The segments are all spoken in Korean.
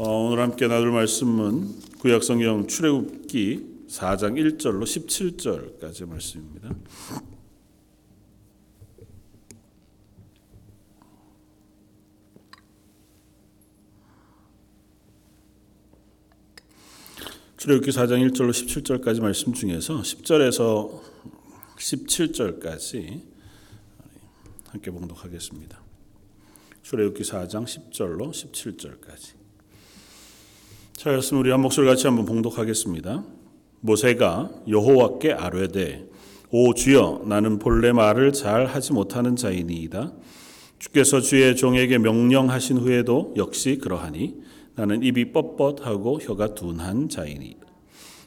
어, 오늘 함께 나눌 말씀은 구약성경 출애굽기 4장 1절로 17절까지 말씀입니다. 출애굽기 4장 1절로 17절까지 말씀 중에서 10절에서 17절까지 함께 봉독하겠습니다. 출애굽기 4장 10절로 17절까지. 차였으면 우리 한 목소리 같이 한번 봉독하겠습니다. 모세가 여호와께 아뢰되 오 주여 나는 본래 말을 잘 하지 못하는 자이니이다. 주께서 주의 종에게 명령하신 후에도 역시 그러하니 나는 입이 뻣뻣하고 혀가 둔한 자이니이다.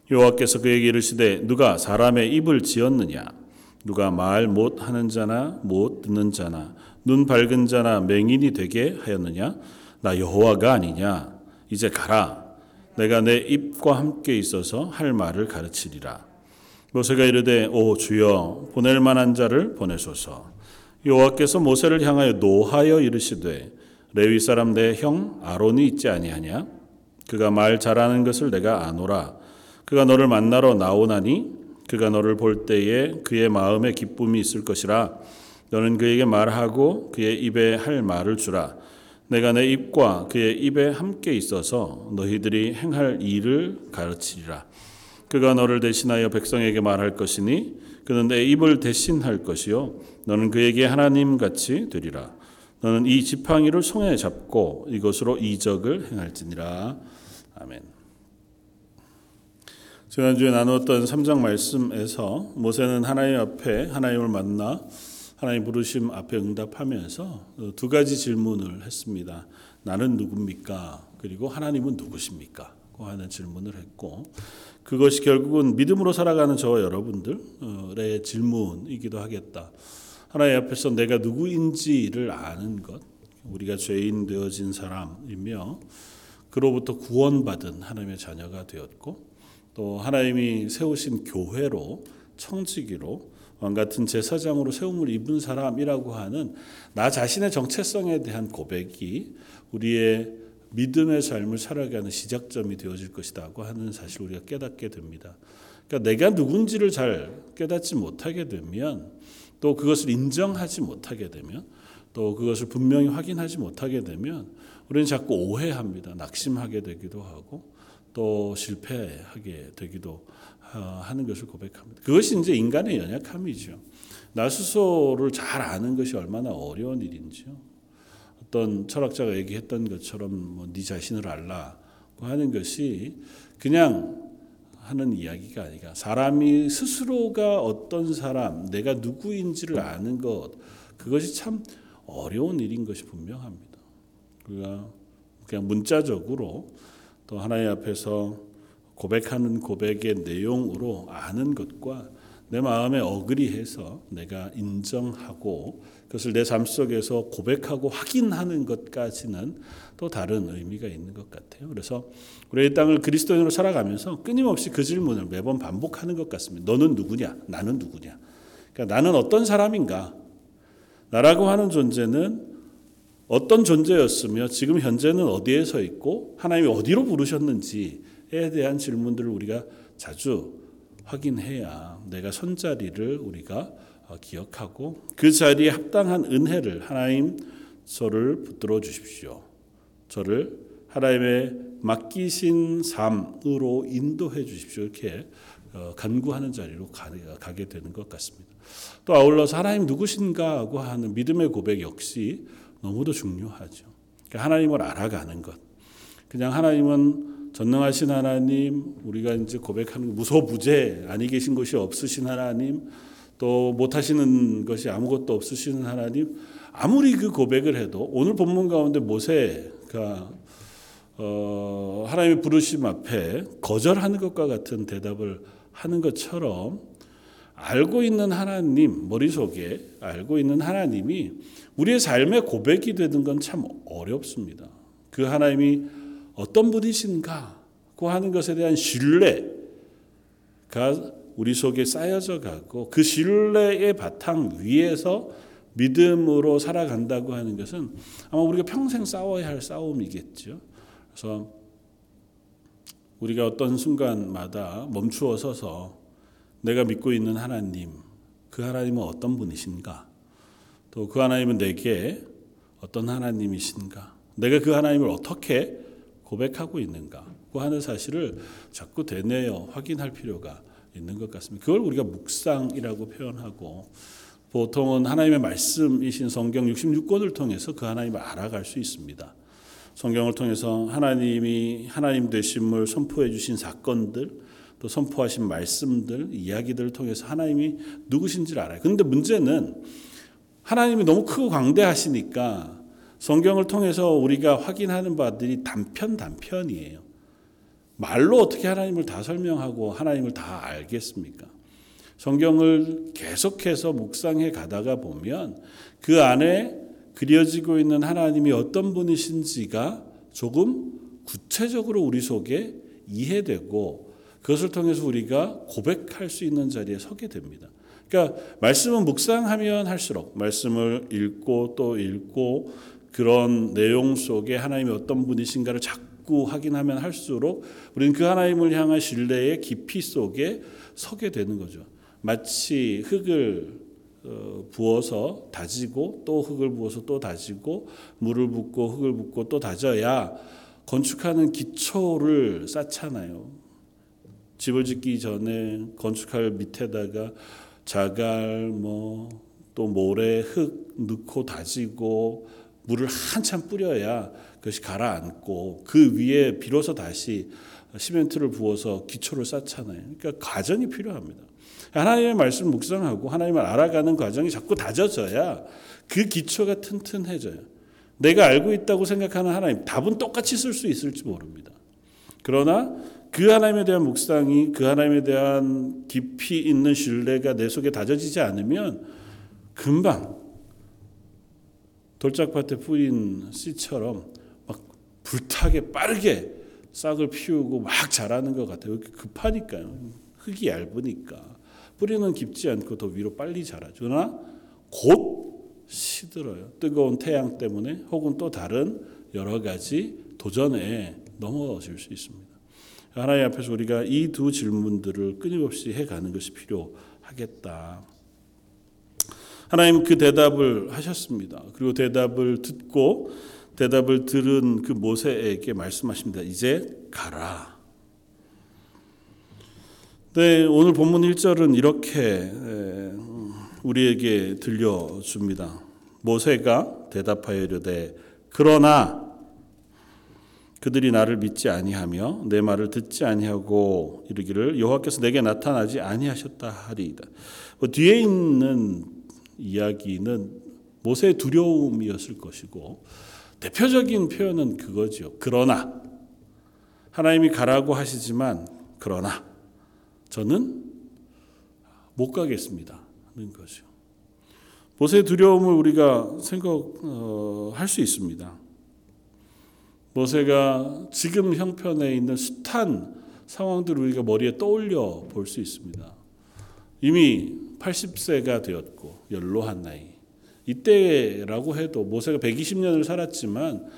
여호와께서 그에게 이르시되 누가 사람의 입을 지었느냐 누가 말 못하는 자나 못 듣는 자나 눈 밝은 자나 맹인이 되게 하였느냐 나 여호와가 아니냐 이제 가라 내가 내 입과 함께 있어서 할 말을 가르치리라. 모세가 이르되 오 주여 보낼 만한 자를 보내소서. 여호와께서 모세를 향하여 노하여 이르시되 레위 사람 내 형 아론이 있지 아니하냐? 그가 말 잘하는 것을 내가 아노라. 그가 너를 만나러 나오나니? 그가 너를 볼 때에 그의 마음에 기쁨이 있을 것이라. 너는 그에게 말하고 그의 입에 할 말을 주라 내가 내 입과 그의 입에 함께 있어서 너희들이 행할 일을 가르치리라. 그가 너를 대신하여 백성에게 말할 것이니 그는 내 입을 대신할 것이요. 너는 그에게 하나님 같이 되리라. 너는 이 지팡이를 손에 잡고 이것으로 이적을 행할지니라. 아멘. 지난주에 나누었던 3장 말씀에서 모세는 하나님 앞에 하나님을 만나 하나님 부르심 앞에 응답하면서 두 가지 질문을 했습니다. 나는 누굽니까? 그리고 하나님은 누구십니까? 하는 질문을 했고 그것이 결국은 믿음으로 살아가는 저와 여러분들의 질문이기도 하겠다. 하나님 앞에서 내가 누구인지를 아는 것, 우리가 죄인 되어진 사람이며 그로부터 구원받은 하나님의 자녀가 되었고 또 하나님이 세우신 교회로 청지기로 왕 같은 제사장으로 세움을 입은 사람이라고 하는 나 자신의 정체성에 대한 고백이 우리의 믿음의 삶을 살아가는 시작점이 되어질 것이다고 하는 사실 우리가 깨닫게 됩니다. 그러니까 내가 누군지를 잘 깨닫지 못하게 되면 또 그것을 인정하지 못하게 되면 또 그것을 분명히 확인하지 못하게 되면 우리는 자꾸 오해합니다. 낙심하게 되기도 하고 또 실패하게 되기도 하는 것을 고백합니다. 그것이 이제 인간의 연약함이죠. 나 스스로를 잘 아는 것이 얼마나 어려운 일인지요. 어떤 철학자가 얘기했던 것처럼 뭐 네 자신을 알라고 하는 것이 그냥 하는 이야기가 아니라 사람이 스스로가 어떤 사람, 내가 누구인지를 아는 것 그것이 참 어려운 일인 것이 분명합니다. 그냥 문자적으로 또 하나님 앞에서 고백하는 고백의 내용으로 아는 것과 내 마음에 어그리해서 내가 인정하고 그것을 내 삶 속에서 고백하고 확인하는 것까지는 또 다른 의미가 있는 것 같아요. 그래서 우리의 땅을 그리스도인으로 살아가면서 끊임없이 그 질문을 매번 반복하는 것 같습니다. 너는 누구냐? 나는 누구냐? 그러니까 나는 어떤 사람인가? 나라고 하는 존재는 어떤 존재였으며 지금 현재는 어디에 서 있고 하나님이 어디로 부르셨는지에 대한 질문들을 우리가 자주 확인해야 내가 선 자리를 우리가 기억하고 그 자리에 합당한 은혜를 하나님 저를 붙들어 주십시오. 저를 하나님의 맡기신 삶으로 인도해 주십시오. 이렇게 간구하는 자리로 가게 되는 것 같습니다. 또 아울러서 하나님 누구신가 하고 하는 믿음의 고백 역시 너무도 중요하죠. 그러니까 하나님을 알아가는 것. 그냥 하나님은 전능하신 하나님, 우리가 이제 고백하는 무소부재, 아니 계신 것이 없으신 하나님, 또 못하시는 것이 아무것도 없으시는 하나님, 아무리 그 고백을 해도 오늘 본문 가운데 모세가 어, 하나님의 부르심 앞에 거절하는 것과 같은 대답을 하는 것처럼 알고 있는 하나님 머릿속에 알고 있는 하나님이 우리의 삶의 고백이 되는 건 참 어렵습니다. 그 하나님이 어떤 분이신가 고 하는 것에 대한 신뢰가 우리 속에 쌓여져 가고 그 신뢰의 바탕 위에서 믿음으로 살아간다고 하는 것은 아마 우리가 평생 싸워야 할 싸움이겠죠. 그래서 우리가 어떤 순간마다 멈추어 서서 내가 믿고 있는 하나님, 그 하나님은 어떤 분이신가? 또 그 하나님은 내게 어떤 하나님이신가? 내가 그 하나님을 어떻게 고백하고 있는가? 그 하는 사실을 자꾸 되뇌어 확인할 필요가 있는 것 같습니다. 그걸 우리가 묵상이라고 표현하고 보통은 하나님의 말씀이신 성경 66권을 통해서 그 하나님을 알아갈 수 있습니다. 성경을 통해서 하나님이 하나님 되심을 선포해 주신 사건들 또 선포하신 말씀들 이야기들을 통해서 하나님이 누구신지를 알아요. 그런데 문제는 하나님이 너무 크고 광대하시니까 성경을 통해서 우리가 확인하는 바들이 단편 단편이에요. 말로 어떻게 하나님을 다 설명하고 하나님을 다 알겠습니까? 성경을 계속해서 묵상해 가다가 보면 그 안에 그려지고 있는 하나님이 어떤 분이신지가 조금 구체적으로 우리 속에 이해되고 그것을 통해서 우리가 고백할 수 있는 자리에 서게 됩니다. 그러니까 말씀은 묵상하면 할수록 말씀을 읽고 또 읽고 그런 내용 속에 하나님이 어떤 분이신가를 자꾸 확인하면 할수록 우리는 그 하나님을 향한 신뢰의 깊이 속에 서게 되는 거죠. 마치 흙을 어, 부어서 다지고 또 흙을 부어서 또 다지고 물을 붓고 흙을 붓고 또 다져야 건축하는 기초를 쌓잖아요. 집을 짓기 전에 건축할 밑에다가 자갈 뭐 또 모래 흙 넣고 다지고 물을 한참 뿌려야 그것이 가라앉고 그 위에 비로소 다시 시멘트를 부어서 기초를 쌓잖아요. 그러니까 과정이 필요합니다. 하나님의 말씀 묵상하고 하나님을 알아가는 과정이 자꾸 다져져야 그 기초가 튼튼해져요. 내가 알고 있다고 생각하는 하나님 답은 똑같이 쓸 수 있을지 모릅니다. 그러나 그 하나님에 대한 묵상이 그 하나님에 대한 깊이 있는 신뢰가 내 속에 다져지지 않으면 금방 돌짝밭에 뿌린 씨처럼 막 불타게 빠르게 싹을 피우고 막 자라는 것 같아요. 급하니까요. 흙이 얇으니까. 뿌리는 깊지 않고 더 위로 빨리 자라죠. 그러나 곧 시들어요. 뜨거운 태양 때문에 혹은 또 다른 여러 가지 도전에 넘어질 수 있습니다. 하나님 앞에서 우리가 이 두 질문들을 끊임없이 해가는 것이 필요하겠다. 하나님 그 대답을 하셨습니다. 그리고 대답을 듣고 대답을 들은 그 모세에게 말씀하십니다. 이제 가라. 네, 오늘 본문 1절은 이렇게 우리에게 들려줍니다. 모세가 대답하여 이르되 그러나 그들이 나를 믿지 아니하며 내 말을 듣지 아니하고 이르기를 여호와께서 내게 나타나지 아니하셨다 하리이다. 그 뒤에 있는 이야기는 모세의 두려움이었을 것이고 대표적인 표현은 그거죠. 그러나 하나님이 가라고 하시지만 그러나 저는 못 가겠습니다. 하는 거죠. 모세의 두려움을 우리가 생각할 수 있습니다. 모세가 지금 형편에 있는 숱한 상황들을 우리가 머리에 떠올려 볼 수 있습니다. 이미 80세가 되었고 연로한 나이. 이때라고 해도 모세가 120년을 살았지만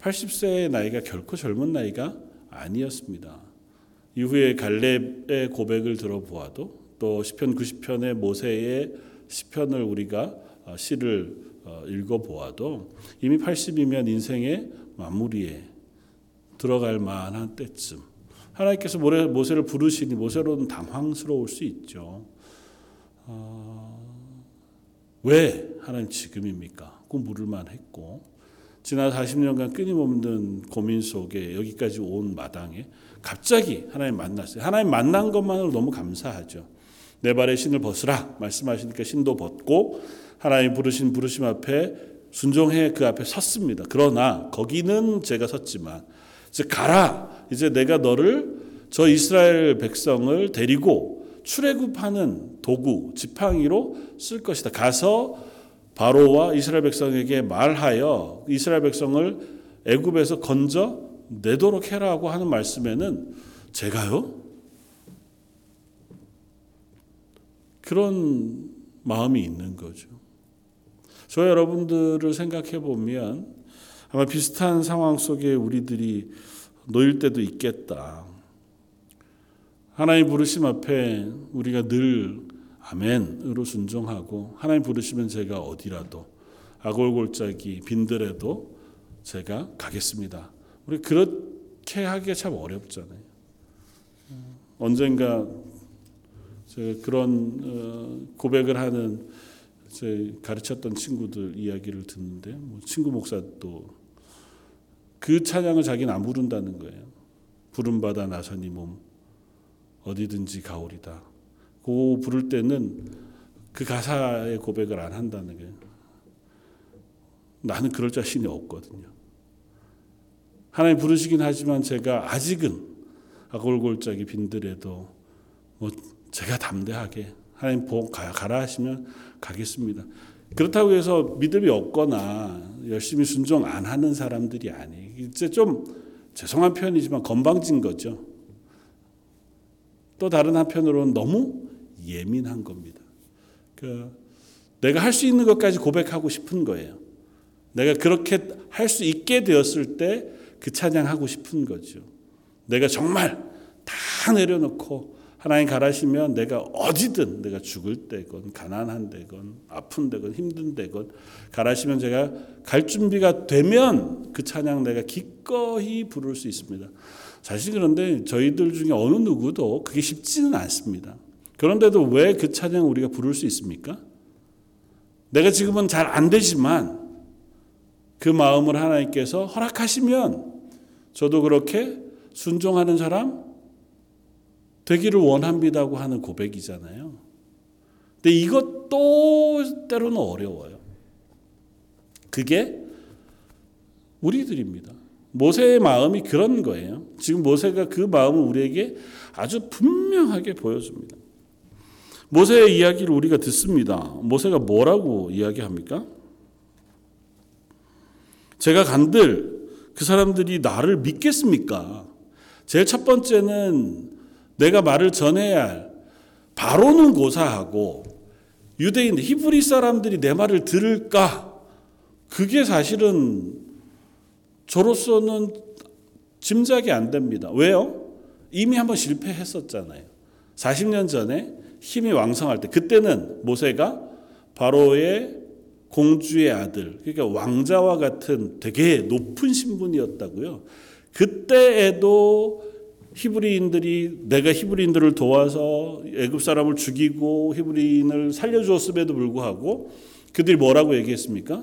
80세의 나이가 결코 젊은 나이가 아니었습니다. 이후에 갈렙의 고백을 들어보아도 또 시편 90편의 모세의 시편을 우리가 어, 시를 어, 읽어보아도 이미 80이면 인생의 마무리에 들어갈 만한 때쯤 하나님께서 모세를 부르시니 모세로는 당황스러울 수 있죠. 어, 왜 하나님 지금입니까? 그 물을만 했고 지난 40년간 끊임없는 고민 속에 여기까지 온 마당에 갑자기 하나님 만났어요. 하나님 만난 것만으로 너무 감사하죠. 내 발에 신을 벗으라 말씀하시니까 신도 벗고 하나님 부르신 부르심 앞에 순종해 그 앞에 섰습니다. 그러나 거기는 제가 섰지만 이제 가라. 이제 내가 너를 저 이스라엘 백성을 데리고 출애굽하는 도구 지팡이로 쓸 것이다. 가서 바로와 이스라엘 백성에게 말하여 이스라엘 백성을 애굽에서 건져 내도록 해라고 하는 말씀에는 제가요? 그런 마음이 있는 거죠. 저 여러분들을 생각해 보면 아마 비슷한 상황 속에 우리들이 놓일 때도 있겠다. 하나님 부르심 앞에 우리가 늘 아멘으로 순종하고 하나님 부르시면 제가 어디라도 아골골짜기 빈들에도 제가 가겠습니다. 우리 그렇게 하기가 참 어렵잖아요. 언젠가 제가 그런 어, 고백을 하는 제 가르쳤던 친구들 이야기를 듣는데 뭐 친구 목사도 그 찬양을 자기는 안 부른다는 거예요. 부름받아 나서니 몸 어디든지 가오리다. 그 부를 때는 그 가사의 고백을 안 한다는 거예요. 나는 그럴 자신이 없거든요. 하나님 부르시긴 하지만 제가 아직은 아골골짜기 빈들에도 뭐 제가 담대하게 하나님 보 가라 하시면 가겠습니다. 그렇다고 해서 믿음이 없거나 열심히 순종 안 하는 사람들이 아니에요. 이제 좀 죄송한 표현이지만 건방진 거죠. 또 다른 한편으로는 너무 예민한 겁니다. 그 내가 할 수 있는 것까지 고백하고 싶은 거예요. 내가 그렇게 할 수 있게 되었을 때 그 찬양하고 싶은 거죠. 내가 정말 다 내려놓고 하나님 가라시면 내가 어디든 내가 죽을 때건 가난한 데건 아픈 데건 힘든 데건 가라시면 제가 갈 준비가 되면 그 찬양 내가 기꺼이 부를 수 있습니다. 사실 그런데 저희들 중에 어느 누구도 그게 쉽지는 않습니다. 그런데도 왜 그 찬양 우리가 부를 수 있습니까? 내가 지금은 잘 안 되지만 그 마음을 하나님께서 허락하시면 저도 그렇게 순종하는 사람 되기를 원합니다고 하는 고백이잖아요. 근데 이것도 때로는 어려워요. 그게 우리들입니다. 모세의 마음이 그런 거예요. 지금 모세가 그 마음을 우리에게 아주 분명하게 보여줍니다. 모세의 이야기를 우리가 듣습니다. 모세가 뭐라고 이야기합니까? 제가 간들 그 사람들이 나를 믿겠습니까? 제일 첫 번째는 내가 말을 전해야 할 바로는 고사하고 유대인 히브리 사람들이 내 말을 들을까? 그게 사실은 저로서는 짐작이 안 됩니다. 왜요? 이미 한번 실패했었잖아요. 40년 전에 힘이 왕성할 때 그때는 모세가 바로의 공주의 아들, 그러니까 왕자와 같은 되게 높은 신분이었다고요. 그때에도 히브리인들이 내가 히브리인들을 도와서 애굽 사람을 죽이고 히브리인을 살려 주었음에도 불구하고 그들이 뭐라고 얘기했습니까?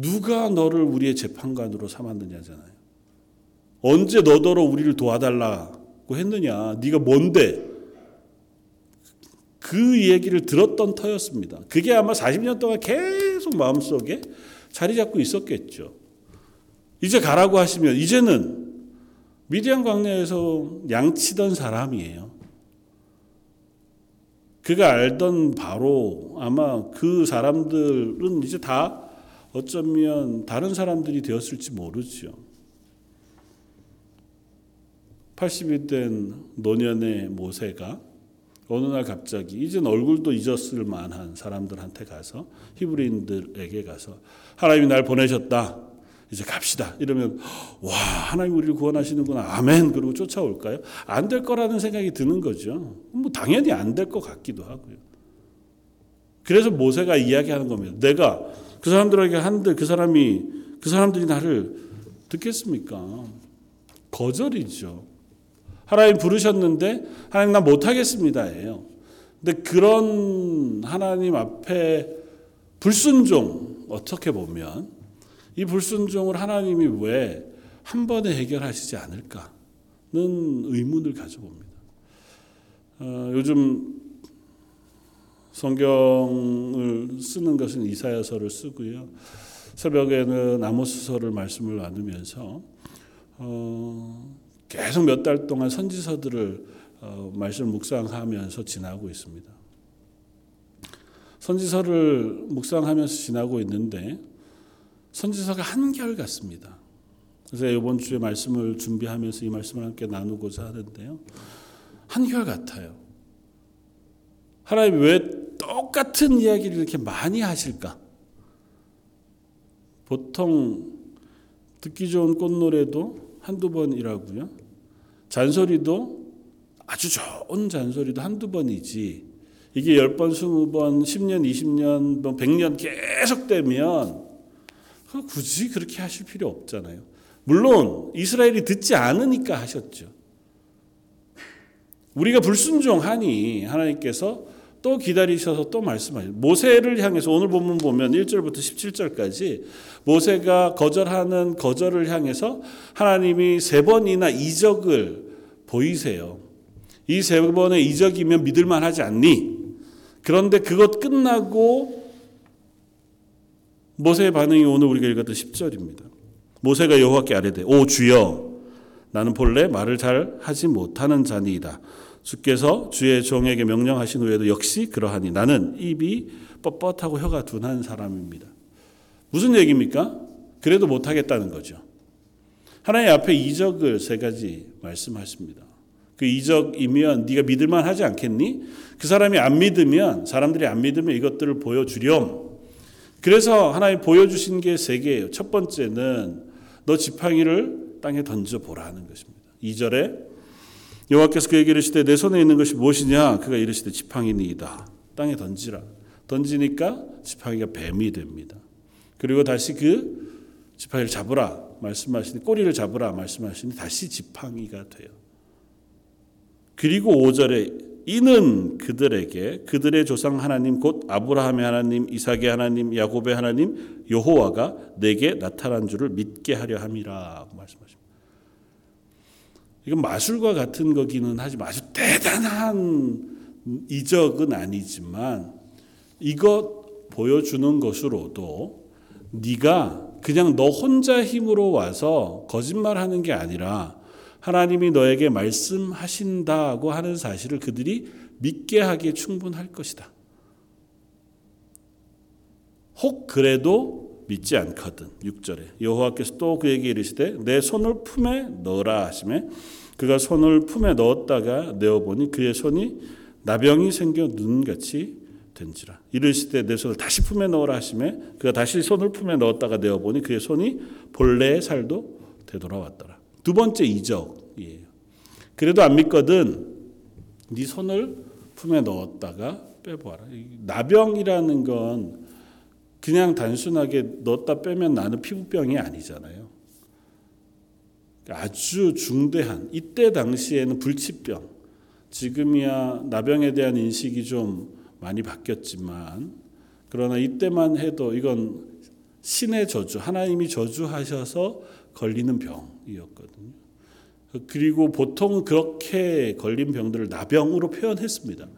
누가 너를 우리의 재판관으로 삼았느냐잖아요. 언제 너더러 우리를 도와달라고 했느냐? 네가 뭔데? 그 얘기를 들었던 터였습니다. 그게 아마 40년 동안 계속 마음속에 자리 잡고 있었겠죠. 이제 가라고 하시면 이제는 미디안 광야에서 양치던 사람이에요. 그가 알던 바로 아마 그 사람들은 이제 다 어쩌면 다른 사람들이 되었을지 모르죠. 80이 된 노년의 모세가 어느 날 갑자기 이젠 얼굴도 잊었을 만한 사람들한테 가서 히브리인들에게 가서 하나님이 날 보내셨다. 이제 갑시다. 이러면 와 하나님 우리를 구원하시는구나. 아멘. 그리고 쫓아올까요? 안 될 거라는 생각이 드는 거죠. 뭐 당연히 안 될 것 같기도 하고요. 그래서 모세가 이야기하는 겁니다. 내가 그 사람들에게 한들 그 사람이 그 사람들이 나를 듣겠습니까? 거절이죠. 하나님 부르셨는데 하나님 나 못하겠습니다예요. 근데 그런 하나님 앞에 불순종 어떻게 보면 이 불순종을 하나님이 왜 한 번에 해결하시지 않을까는 의문을 가져봅니다. 어, 요즘 성경을 쓰는 것은 이사야서를 쓰고요. 새벽에는 아모스서를 말씀을 나누면서 어, 계속 몇 달 동안 선지서들을 어, 말씀 묵상하면서 지나고 있습니다. 선지서를 묵상하면서 지나고 있는데 선지서가 한결 같습니다. 그래서 이번 주에 말씀을 준비하면서 이 말씀을 함께 나누고자 하는데요. 한결 같아요. 하나님 왜 똑같은 이야기를 이렇게 많이 하실까? 보통 듣기 좋은 꽃노래도 한두 번이라고요. 잔소리도 아주 좋은 잔소리도 한두 번이지 이게 10번, 20번, 10년, 20년, 뭐 100년 계속 되면 굳이 그렇게 하실 필요 없잖아요. 물론 이스라엘이 듣지 않으니까 하셨죠. 우리가 불순종하니 하나님께서 또 기다리셔서 또 말씀하셔요. 모세를 향해서 오늘 본문 보면 1절부터 17절까지 모세가 거절하는 거절을 향해서 하나님이 세 번이나 이적을 보이세요. 이 세 번의 이적이면 믿을만 하지 않니? 그런데 그것 끝나고 모세의 반응이 오늘 우리가 읽었던 10절입니다. 모세가 여호와께 아뢰되 오 주여 나는 본래 말을 잘 하지 못하는 자니이다. 주께서 주의 종에게 명령하신 후에도 역시 그러하니 나는 입이 뻣뻣하고 혀가 둔한 사람입니다. 무슨 얘기입니까? 그래도 못하겠다는 거죠. 하나님 앞에 이적을 세 가지 말씀하십니다. 그 이적이면 네가 믿을만 하지 않겠니? 그 사람이 안 믿으면 사람들이 안 믿으면 이것들을 보여주렴. 그래서 하나님 보여주신 게 세 개예요. 첫 번째는 너 지팡이를 땅에 던져 보라는 것입니다. 2절에 여호와께서 그에게 이르시되 내 손에 있는 것이 무엇이냐 그가 이르시되 지팡이니이다. 땅에 던지라. 던지니까 지팡이가 뱀이 됩니다. 그리고 다시 그 지팡이를 잡으라 말씀하시니 꼬리를 잡으라 말씀하시니 다시 지팡이가 돼요. 그리고 5절에 이는 그들에게 그들의 조상 하나님 곧 아브라함의 하나님 이삭의 하나님 야곱의 하나님 여호와가 내게 나타난 줄을 믿게 하려 함이라 말씀하십니다. 이건 마술과 같은 거기는 하지만 아주 대단한 이적은 아니지만 이것 보여주는 것으로도 네가 그냥 너 혼자 힘으로 와서 거짓말하는 게 아니라 하나님이 너에게 말씀하신다고 하는 사실을 그들이 믿게 하기에 충분할 것이다. 혹 그래도 믿지 않거든. 6절에 여호와께서 또 그에게 이르시되 내 손을 품에 넣으라 하시매 그가 손을 품에 넣었다가 내어 보니 그의 손이 나병이 생겨 눈같이 된지라 이르시되 내 손을 다시 품에 넣으라 하시매 그가 다시 손을 품에 넣었다가 내어 보니 그의 손이 본래의 살도 되돌아왔더라. 두 번째 이적이에요. 그래도 안 믿거든. 네 손을 품에 넣었다가 빼보아라. 나병이라는 건 그냥 단순하게 넣었다 빼면 나는 피부병이 아니잖아요. 아주 중대한 이때 당시에는 불치병. 지금이야 나병에 대한 인식이 좀 많이 바뀌었지만 그러나 이때만 해도 이건 신의 저주, 하나님이 저주하셔서 걸리는 병이었거든요. 그리고 보통 그렇게 걸린 병들을 나병으로 표현했습니다.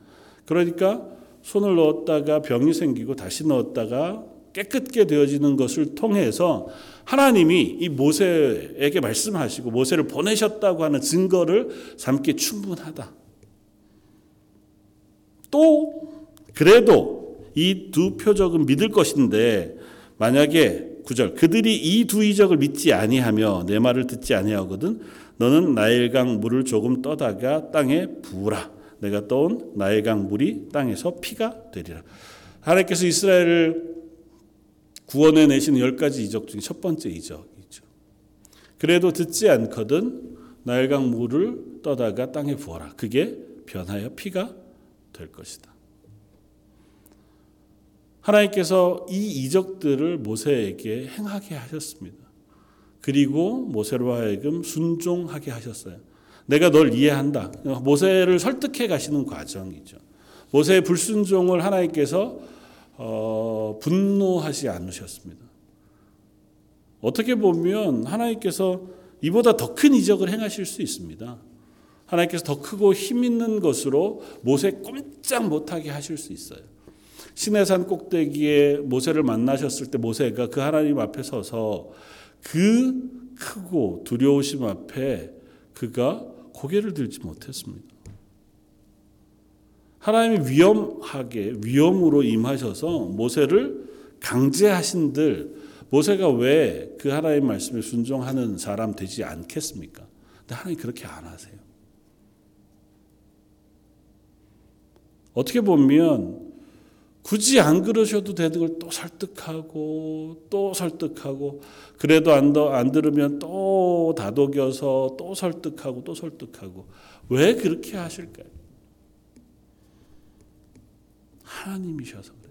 그러니까 손을 넣었다가 병이 생기고 다시 넣었다가 깨끗게 되어지는 것을 통해서 하나님이 이 모세에게 말씀하시고 모세를 보내셨다고 하는 증거를 삼기 충분하다. 또 그래도 이 두 표적은 믿을 것인데 만약에 구절 그들이 이 두 이적을 믿지 아니하며 내 말을 듣지 아니하거든 너는 나일강 물을 조금 떠다가 땅에 부으라 내가 떠온 나일강 물이 땅에서 피가 되리라 하나님께서 이스라엘을 구원해 내시는 열 가지 이적 중에 첫 번째 이적이죠. 그래도 듣지 않거든 나일강 물을 떠다가 땅에 부어라. 그게 변하여 피가 될 것이다. 하나님께서 이 이적들을 모세에게 행하게 하셨습니다. 그리고 모세로 하여금 순종하게 하셨어요. 내가 널 이해한다. 모세를 설득해 가시는 과정이죠. 모세의 불순종을 하나님께서 어, 분노하지 않으셨습니다. 어떻게 보면 하나님께서 이보다 더 큰 이적을 행하실 수 있습니다. 하나님께서 더 크고 힘 있는 것으로 모세 꼼짝 못하게 하실 수 있어요. 시내산 꼭대기에 모세를 만나셨을 때 모세가 그 하나님 앞에 서서 그 크고 두려우심 앞에 그가 고개를 들지 못했습니다. 하나님이 위험하게 위험으로 임하셔서 모세를 강제하신들 모세가 왜 그 하나님 말씀에 순종하는 사람 되지 않겠습니까? 근데 하나님 그렇게 안 하세요. 어떻게 보면 굳이 안 그러셔도 되는 걸 또 설득하고 또 설득하고 그래도 안, 더, 안 들으면 또 다독여서 또 설득하고 또 설득하고 왜 그렇게 하실까요? 하나님이셔서 그래요.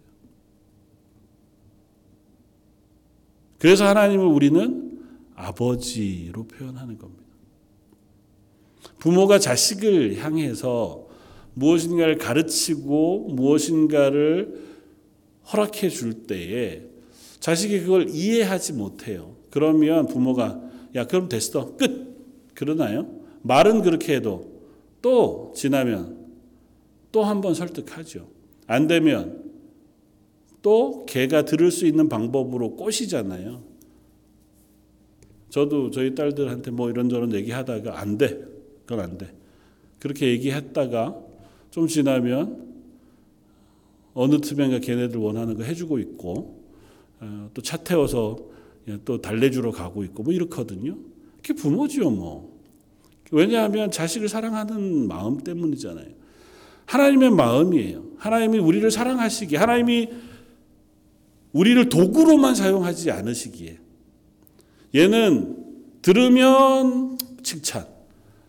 그래서 하나님을 우리는 아버지로 표현하는 겁니다. 부모가 자식을 향해서 무엇인가를 가르치고 무엇인가를 허락해 줄 때에 자식이 그걸 이해하지 못해요. 그러면 부모가 야 그럼 됐어 끝 그러나요? 말은 그렇게 해도 또 지나면 또 한 번 설득하죠. 안 되면 또 걔가 들을 수 있는 방법으로 꼬시잖아요. 저도 저희 딸들한테 뭐 이런저런 얘기하다가 안 돼. 그건 안 돼. 그렇게 얘기했다가 좀 지나면 어느 틈엔가 걔네들 원하는 거 해주고 있고 어, 또차 태워서 또 달래주러 가고 있고 뭐 이렇거든요. 그게 부모지요 뭐. 왜냐하면 자식을 사랑하는 마음 때문이잖아요. 하나님의 마음이에요. 하나님이 우리를 사랑하시기에 하나님이 우리를 도구로만 사용하지 않으시기에 얘는 들으면 칭찬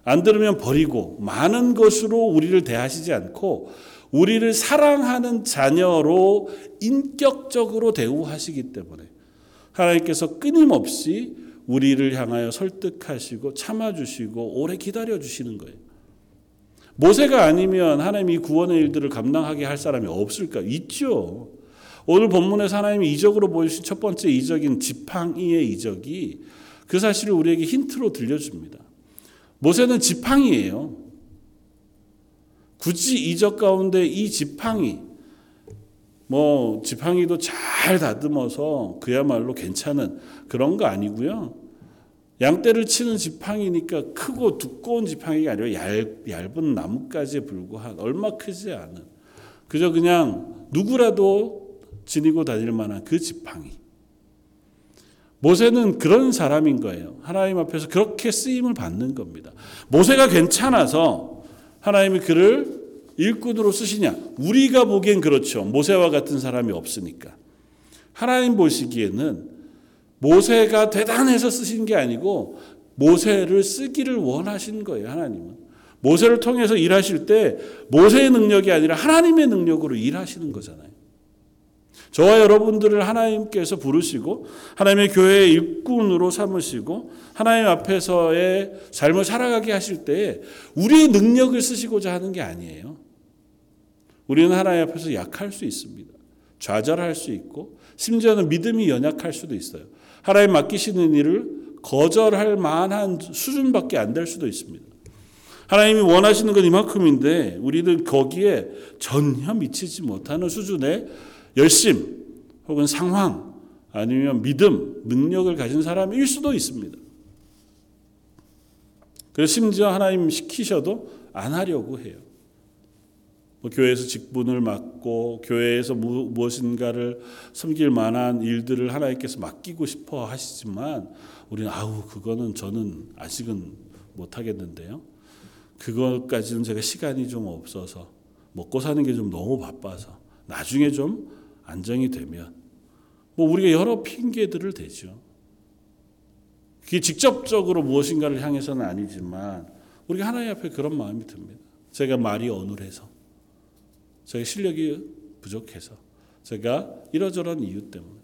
안 들으면 버리고 많은 것으로 우리를 대하시지 않고 우리를 사랑하는 자녀로 인격적으로 대우하시기 때문에 하나님께서 끊임없이 우리를 향하여 설득하시고 참아주시고 오래 기다려주시는 거예요. 모세가 아니면 하나님이 구원의 일들을 감당하게 할 사람이 없을까? 있죠. 오늘 본문에서 하나님이 이적으로 보여주신 첫 번째 이적인 지팡이의 이적이 그 사실을 우리에게 힌트로 들려줍니다. 모세는 지팡이예요. 굳이 이적 가운데 이 지팡이, 뭐 지팡이도 잘 다듬어서 그야말로 괜찮은 그런 거 아니고요. 양떼를 치는 지팡이니까 크고 두꺼운 지팡이가 아니라 얇, 얇은 나뭇가지에 불과한 얼마 크지 않은 그저 그냥 누구라도 지니고 다닐 만한 그 지팡이. 모세는 그런 사람인 거예요. 하나님 앞에서 그렇게 쓰임을 받는 겁니다. 모세가 괜찮아서 하나님이 그를 일꾼으로 쓰시냐? 우리가 보기엔 그렇죠. 모세와 같은 사람이 없으니까. 하나님 보시기에는 모세가 대단해서 쓰신 게 아니고 모세를 쓰기를 원하신 거예요, 하나님은. 모세를 통해서 일하실 때 모세의 능력이 아니라 하나님의 능력으로 일하시는 거잖아요. 저와 여러분들을 하나님께서 부르시고 하나님의 교회의 일꾼으로 삼으시고 하나님 앞에서의 삶을 살아가게 하실 때 우리의 능력을 쓰시고자 하는 게 아니에요. 우리는 하나님 앞에서 약할 수 있습니다. 좌절할 수 있고 심지어는 믿음이 연약할 수도 있어요. 하나님 맡기시는 일을 거절할 만한 수준밖에 안 될 수도 있습니다. 하나님이 원하시는 건 이만큼인데 우리는 거기에 전혀 미치지 못하는 수준의 열심 혹은 상황 아니면 믿음, 능력을 가진 사람일 수도 있습니다. 그래서 심지어 하나님 시키셔도 안 하려고 해요. 뭐 교회에서 직분을 맡고 교회에서 무엇인가를 섬길 만한 일들을 하나님께서 맡기고 싶어 하시지만 우리는 아우 그거는 저는 아직은 못 하겠는데요. 그것까지는 제가 시간이 좀 없어서 먹고 사는 게 좀 너무 바빠서 나중에 좀 안정이 되면 뭐 우리가 여러 핑계들을 대죠. 그게 직접적으로 무엇인가를 향해서는 아니지만 우리가 하나님 앞에 그런 마음이 듭니다. 제가 말이 어눌해서 제가 실력이 부족해서 제가 이러저런 이유 때문에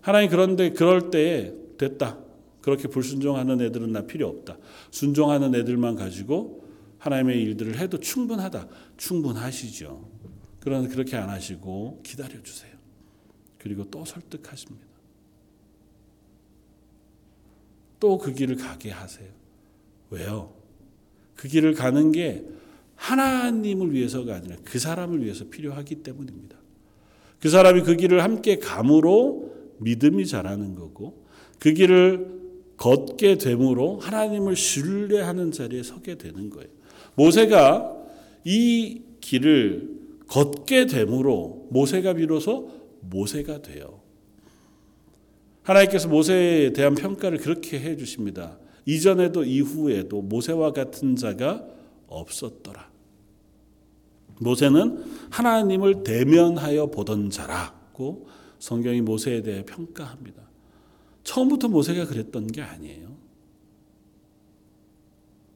하나님 그런데 그럴 때에 됐다. 그렇게 불순종하는 애들은 나 필요 없다. 순종하는 애들만 가지고 하나님의 일들을 해도 충분하다. 충분하시죠. 그러나 그렇게 안 하시고 기다려 주세요. 그리고 또 설득하십니다. 또 그 길을 가게 하세요. 왜요? 그 길을 가는 게 하나님을 위해서가 아니라 그 사람을 위해서 필요하기 때문입니다. 그 사람이 그 길을 함께 감으로 믿음이 자라는 거고 그 길을 걷게 됨으로 하나님을 신뢰하는 자리에 서게 되는 거예요. 모세가 이 길을 걷게 됨으로 모세가 비로소 모세가 돼요. 하나님께서 모세에 대한 평가를 그렇게 해 주십니다. 이전에도 이후에도 모세와 같은 자가 없었더라. 모세는 하나님을 대면하여 보던 자라고 성경이 모세에 대해 평가합니다. 처음부터 모세가 그랬던 게 아니에요.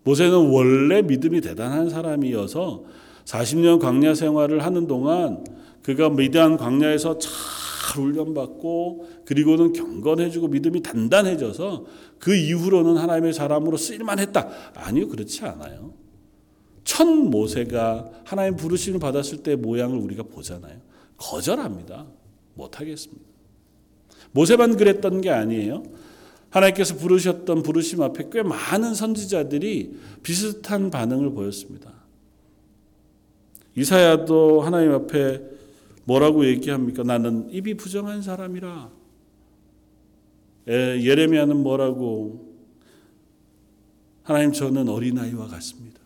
모세는 원래 믿음이 대단한 사람이어서 40년 광야 생활을 하는 동안 그가 미디안 광야에서 잘 훈련받고 그리고는 경건해지고 믿음이 단단해져서 그 이후로는 하나님의 사람으로 쓰일만 했다. 아니요, 그렇지 않아요. 첫 모세가 하나님 부르심을 받았을 때 모양을 우리가 보잖아요. 거절합니다. 못하겠습니다. 모세만 그랬던 게 아니에요. 하나님께서 부르셨던 부르심 앞에 꽤 많은 선지자들이 비슷한 반응을 보였습니다. 이사야도 하나님 앞에 뭐라고 얘기합니까? 나는 입이 부정한 사람이라. 에, 예레미야는 뭐라고? 하나님 저는 어린아이와 같습니다.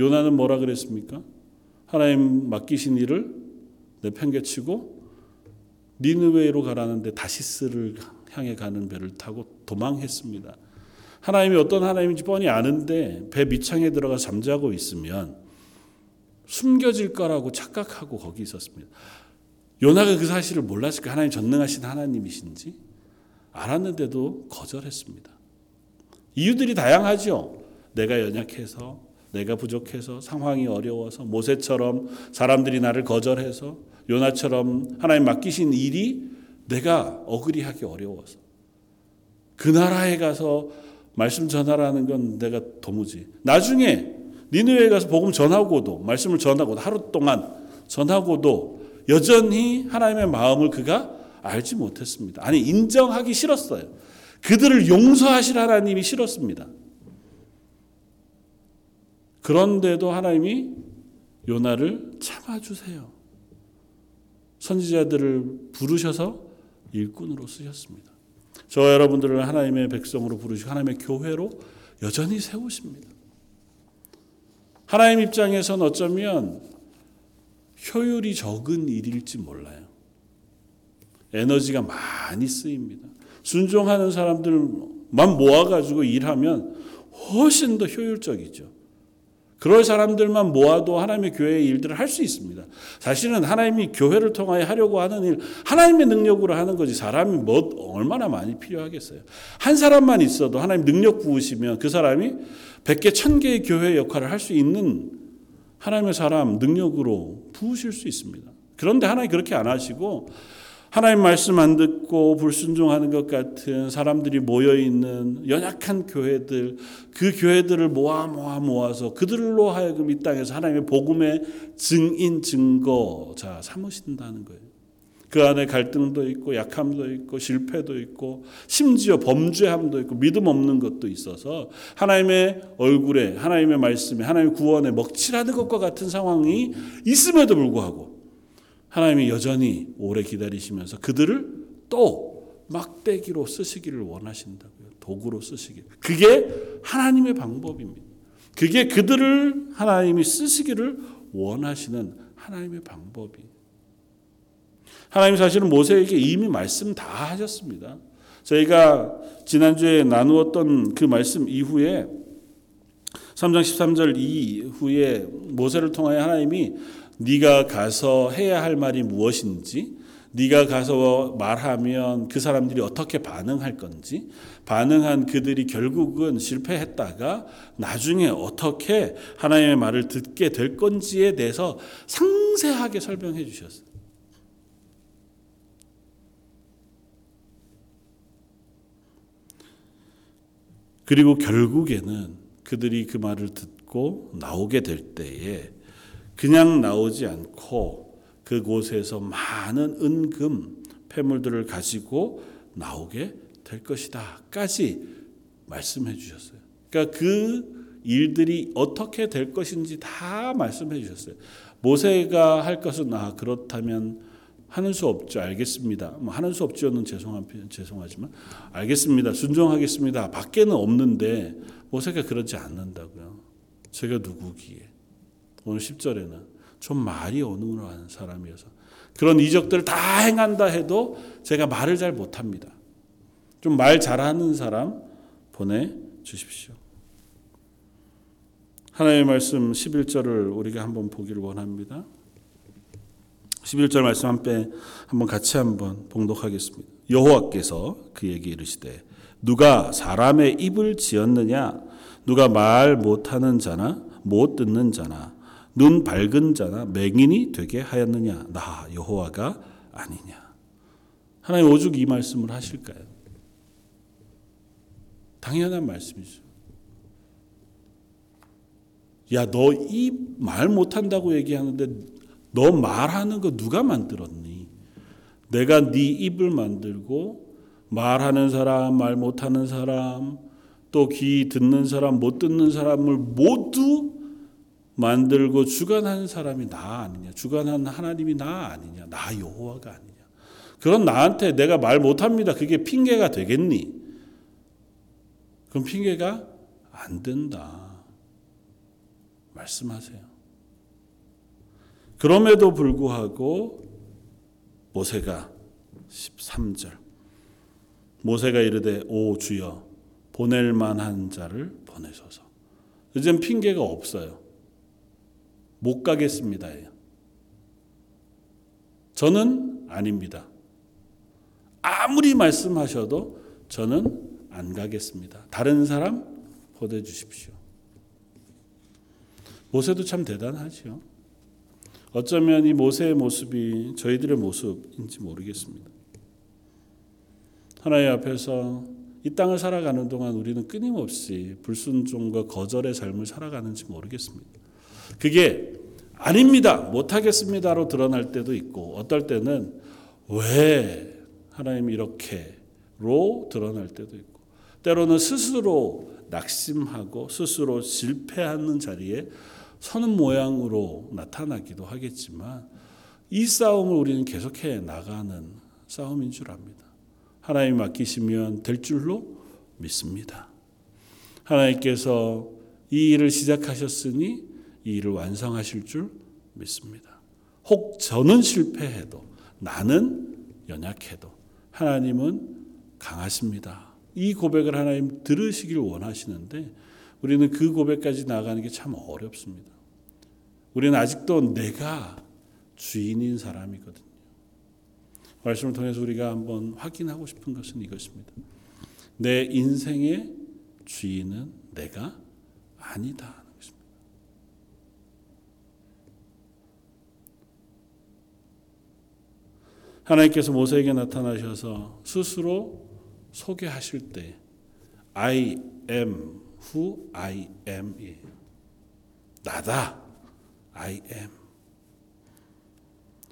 요나는 뭐라 그랬습니까? 하나님 맡기신 일을 내팽개치고 니느웨로 가라는데 다시스를 향해 가는 배를 타고 도망했습니다. 하나님이 어떤 하나님인지 뻔히 아는데 배 밑창에 들어가 잠자고 있으면 숨겨질 거라고 착각하고 거기 있었습니다. 요나가 그 사실을 몰랐을까? 하나님 전능하신 하나님이신지 알았는데도 거절했습니다. 이유들이 다양하죠. 내가 연약해서, 내가 부족해서, 상황이 어려워서, 모세처럼 사람들이 나를 거절해서, 요나처럼 하나님 맡기신 일이 내가 어그리하기 어려워서, 그 나라에 가서 말씀 전하라는 건 내가 도무지. 나중에 니느웨에 가서 복음 전하고도 말씀을 전하고도 하루 동안 전하고도 여전히 하나님의 마음을 그가 알지 못했습니다. 아니 인정하기 싫었어요. 그들을 용서하실 하나님이 싫었습니다. 그런데도 하나님이 요나를 참아주세요. 선지자들을 부르셔서 일꾼으로 쓰셨습니다. 저 여러분들을 하나님의 백성으로 부르시고 하나님의 교회로 여전히 세우십니다. 하나님 입장에선 어쩌면 효율이 적은 일일지 몰라요. 에너지가 많이 쓰입니다. 순종하는 사람들만 모아가지고 일하면 훨씬 더 효율적이죠. 그럴 사람들만 모아도 하나님의 교회의 일들을 할 수 있습니다. 사실은 하나님이 교회를 통하여 하려고 하는 일, 하나님의 능력으로 하는 거지 사람이 뭐 얼마나 많이 필요하겠어요. 한 사람만 있어도 하나님 능력 부으시면 그 사람이 100개, 1000개의 교회 역할을 할 수 있는 하나님의 사람 능력으로 부으실 수 있습니다. 그런데 하나님 그렇게 안 하시고 하나님 말씀 안 듣고 불순종하는 것 같은 사람들이 모여 있는 연약한 교회들 그 교회들을 모아 모아 모아서 그들로 하여금 이 땅에서 하나님의 복음의 증인 증거자 삼으신다는 거예요. 그 안에 갈등도 있고 약함도 있고 실패도 있고 심지어 범죄함도 있고 믿음 없는 것도 있어서 하나님의 얼굴에 하나님의 말씀에 하나님의 구원에 먹칠하는 것과 같은 상황이 있음에도 불구하고 하나님이 여전히 오래 기다리시면서 그들을 또 막대기로 쓰시기를 원하신다고요. 도구로 쓰시기. 그게 하나님의 방법입니다. 그게 그들을 하나님이 쓰시기를 원하시는 하나님의 방법이. 하나님 사실은 모세에게 이미 말씀 다 하셨습니다. 저희가 지난주에 나누었던 그 말씀 이후에 3장 13절 이후에 모세를 통하여 하나님이 네가 가서 해야 할 말이 무엇인지 네가 가서 말하면 그 사람들이 어떻게 반응할 건지 반응한 그들이 결국은 실패했다가 나중에 어떻게 하나님의 말을 듣게 될 건지에 대해서 상세하게 설명해 주셨어요. 그리고 결국에는 그들이 그 말을 듣고 나오게 될 때에 그냥 나오지 않고 그곳에서 많은 은금 폐물들을 가지고 나오게 될 것이다까지 말씀해 주셨어요. 그러니까 그 일들이 어떻게 될 것인지 다 말씀해 주셨어요. 모세가 할 것은 아 그렇다면 하는 수 없죠. 알겠습니다. 뭐 하는 수 없죠는 죄송한 죄송하지만 알겠습니다. 순종하겠습니다. 밖에는 없는데 모세가 그러지 않는다고요. 제가 누구기에 오늘 10절에는 좀 말이 어눌한 사람이어서 그런 이적들을 다 행한다 해도 제가 말을 잘 못합니다. 좀 말 잘하는 사람 보내 주십시오. 하나님의 말씀 11절을 우리가 한번 보기를 원합니다. 11절 말씀 한번 한번 같이 한번 봉독하겠습니다. 여호와께서 그에게 이르시되 누가 사람의 입을 지었느냐 누가 말 못하는 자나 못 듣는 자나 눈 밝은 자나 맹인이 되게 하였느냐 나 여호와가 아니냐 하나님 오죽 이 말씀을 하실까요? 당연한 말씀이죠. 야, 너 이 말 못한다고 얘기하는데 너 말하는 거 누가 만들었니? 내가 네 입을 만들고 말하는 사람, 말 못하는 사람, 또 귀 듣는 사람, 못 듣는 사람을 모두 만들고 주관하는 사람이 나 아니냐? 주관하는 하나님이 나 아니냐? 나 여호와가 아니냐? 그런 나한테 내가 말 못합니다. 그게 핑계가 되겠니? 그럼 핑계가 안 된다. 말씀하세요. 그럼에도 불구하고 모세가 13절 모세가 이르되 오 주여 보낼 만한 자를 보내소서. 이젠 핑계가 없어요. 못 가겠습니다예요. 저는 아닙니다. 아무리 말씀하셔도 저는 안 가겠습니다. 다른 사람 보내 주십시오. 모세도 참 대단하지요. 어쩌면 이 모세의 모습이 저희들의 모습인지 모르겠습니다. 하나님 앞에서 이 땅을 살아가는 동안 우리는 끊임없이 불순종과 거절의 삶을 살아가는지 모르겠습니다. 그게 아닙니다. 못하겠습니다로 드러날 때도 있고 어떨 때는 왜 하나님 이렇게로 드러날 때도 있고 때로는 스스로 낙심하고 스스로 실패하는 자리에 서는 모양으로 나타나기도 하겠지만 이 싸움을 우리는 계속해 나가는 싸움인 줄 압니다. 하나님 맡기시면 될 줄로 믿습니다. 하나님께서 이 일을 시작하셨으니 이 일을 완성하실 줄 믿습니다. 혹 저는 실패해도 나는 연약해도 하나님은 강하십니다. 이 고백을 하나님 들으시길 원하시는데 우리는 그 고백까지 나가는 게 참 어렵습니다. 우리는 아직도 내가 주인인 사람이거든요. 말씀을 통해서 우리가 한번 확인하고 싶은 것은 이것입니다. 내 인생의 주인은 내가 아니다. 하나님께서 모세에게 나타나셔서 스스로 소개하실 때 I am who I am이에요. 나다. I am.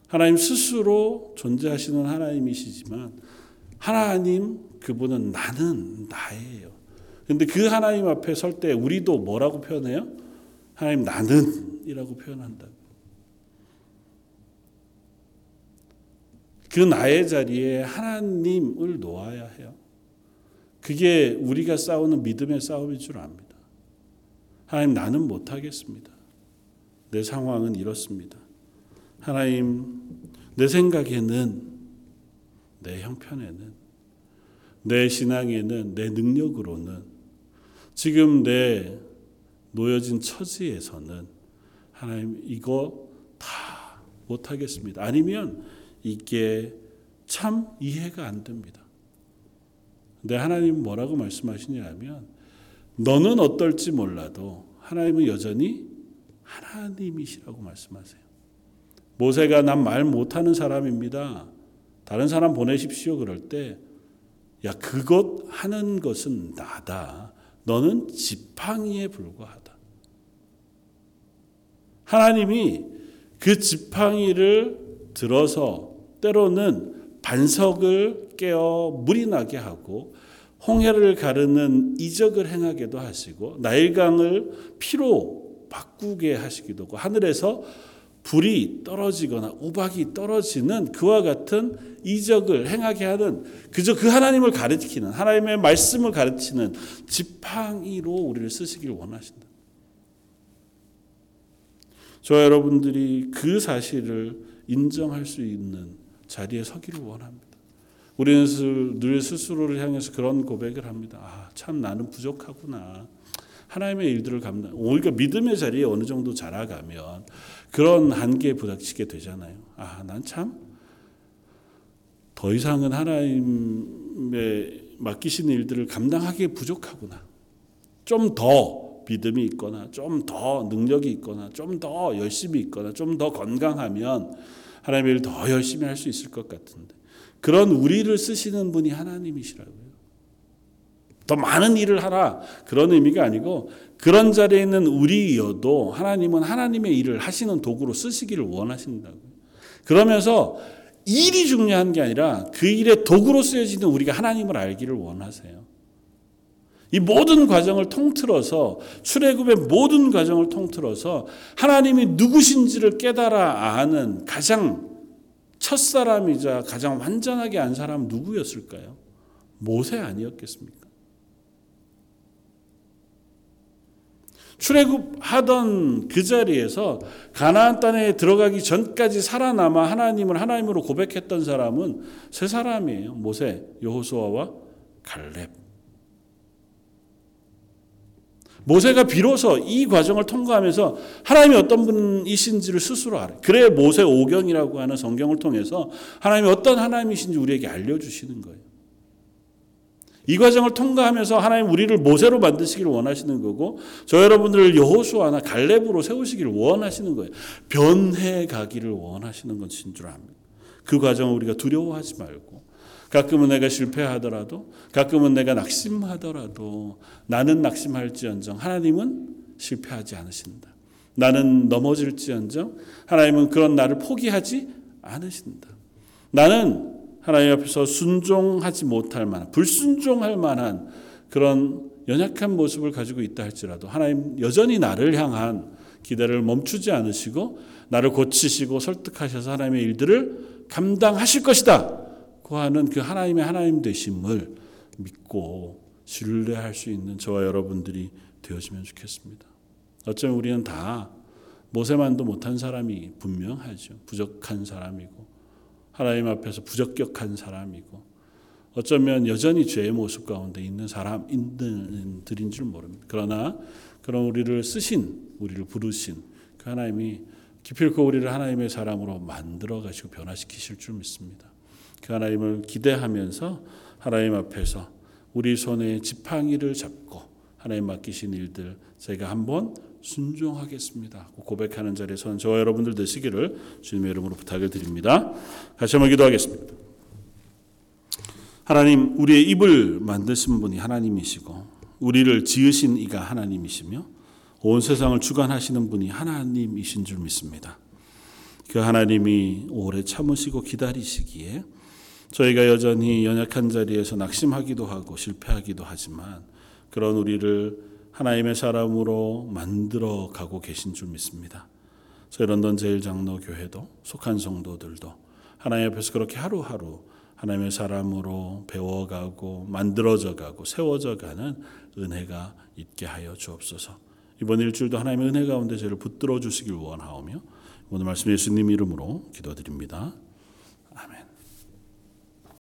하나님 스스로 존재하시는 하나님이시지만 하나님 그분은 나는 나예요. 근데 그 하나님 앞에 설 때 우리도 뭐라고 표현해요? 하나님 나는이라고 표현한다. 그 나의 자리에 하나님을 놓아야 해요. 그게 우리가 싸우는 믿음의 싸움인 줄 압니다. 하나님 나는 못하겠습니다. 내 상황은 이렇습니다. 하나님 내 생각에는 내 형편에는 내 신앙에는 내 능력으로는 지금 내 놓여진 처지에서는 하나님 이거 다 못하겠습니다. 아니면 이게 참 이해가 안 됩니다. 근데 하나님 뭐라고 말씀하시냐면 너는 어떨지 몰라도 하나님은 여전히 하나님이시라고 말씀하세요. 모세가 난 말 못하는 사람입니다. 다른 사람 보내십시오. 그럴 때, 야, 그것 하는 것은 나다. 너는 지팡이에 불과하다. 하나님이 그 지팡이를 들어서 때로는 반석을 깨어 물이 나게 하고 홍해를 가르는 이적을 행하게도 하시고 나일강을 피로 바꾸게 하시기도 하고 하늘에서 불이 떨어지거나 우박이 떨어지는 그와 같은 이적을 행하게 하는 그저 그 하나님을 가르치는 하나님의 말씀을 가르치는 지팡이로 우리를 쓰시길 원하신다. 저 여러분들이 그 사실을 인정할 수 있는 자리에 서기를 원합니다. 우리는 늘 스스로를 향해서 그런 고백을 합니다. 아, 참 나는 부족하구나. 하나님의 일들을 감당. 우리가 믿음의 자리에 어느 정도 자라가면 그런 한계에 부닥치게 되잖아요. 아, 난 참 더 이상은 하나님의 맡기신 일들을 감당하기에 부족하구나. 좀 더 믿음이 있거나, 좀 더 능력이 있거나, 좀 더 열심히 있거나, 좀 더 건강하면 하나님의 일더 열심히 할 수 있을 것 같은데. 그런 우리를 쓰시는 분이 하나님이시라고요. 더 많은 일을 하라. 그런 의미가 아니고 그런 자리에 있는 우리여도 하나님은 하나님의 일을 하시는 도구로 쓰시기를 원하신다고요. 그러면서 일이 중요한 게 아니라 그 일의 도구로 쓰여지는 우리가 하나님을 알기를 원하세요. 이 모든 과정을 통틀어서 출애굽의 모든 과정을 통틀어서 하나님이 누구신지를 깨달아 아는 가장 첫 사람이자 가장 완전하게 안 사람 누구였을까요? 모세 아니었겠습니까? 출애굽하던 그 자리에서 가나안 땅에 들어가기 전까지 살아남아 하나님을 하나님으로 고백했던 사람은 세 사람이에요. 모세, 여호수아와 갈렙. 모세가 비로소 이 과정을 통과하면서 하나님이 어떤 분이신지를 스스로 알아요. 그래 모세 오경이라고 하는 성경을 통해서 하나님이 어떤 하나님이신지 우리에게 알려주시는 거예요. 이 과정을 통과하면서 하나님 우리를 모세로 만드시길 원하시는 거고 저 여러분들을 여호수아나 갈렙으로 세우시기를 원하시는 거예요. 변해 가기를 원하시는 것인 줄 압니다. 그 과정을 우리가 두려워하지 말고 가끔은 내가 실패하더라도 가끔은 내가 낙심하더라도 나는 낙심할지언정 하나님은 실패하지 않으신다. 나는 넘어질지언정 하나님은 그런 나를 포기하지 않으신다. 나는 하나님 앞에서 순종하지 못할 만한 불순종할 만한 그런 연약한 모습을 가지고 있다 할지라도 하나님 여전히 나를 향한 기대를 멈추지 않으시고 나를 고치시고 설득하셔서 하나님의 일들을 감당하실 것이다. 고 하는 그 하나님의 하나님 되심을 믿고 신뢰할 수 있는 저와 여러분들이 되어지면 좋겠습니다. 어쩌면 우리는 다 모세만도 못한 사람이 분명하죠. 부족한 사람이고 하나님 앞에서 부적격한 사람이고 어쩌면 여전히 죄의 모습 가운데 있는 사람들인 줄 모릅니다. 그러나 그런 우리를 쓰신 우리를 부르신 그 하나님이 기필코 우리를 하나님의 사람으로 만들어 가시고 변화시키실 줄 믿습니다. 그 하나님을 기대하면서 하나님 앞에서 우리 손에 지팡이를 잡고 하나님 맡기신 일들 제가 한번 순종하겠습니다. 고백하는 자리에서 저와 여러분들 되시기를 주님의 이름으로 부탁을 드립니다. 다시 한번 기도하겠습니다. 하나님, 우리의 입을 만드신 분이 하나님이시고, 우리를 지으신 이가 하나님이시며, 온 세상을 주관하시는 분이 하나님이신 줄 믿습니다. 그 하나님이 오래 참으시고 기다리시기에 저희가 여전히 연약한 자리에서 낙심하기도 하고 실패하기도 하지만 그런 우리를 하나님의 사람으로 만들어 가고 계신 줄 믿습니다. 저희 런던 제일 장로 교회도 속한 성도들도 하나님 앞에서 그렇게 하루하루 하나님의 사람으로 배워가고 만들어져 가고 세워져 가는 은혜가 있게 하여 주옵소서. 이번 일주일도 하나님의 은혜 가운데 저를 붙들어 주시길 원하오며 오늘 말씀 예수님 이름으로 기도드립니다.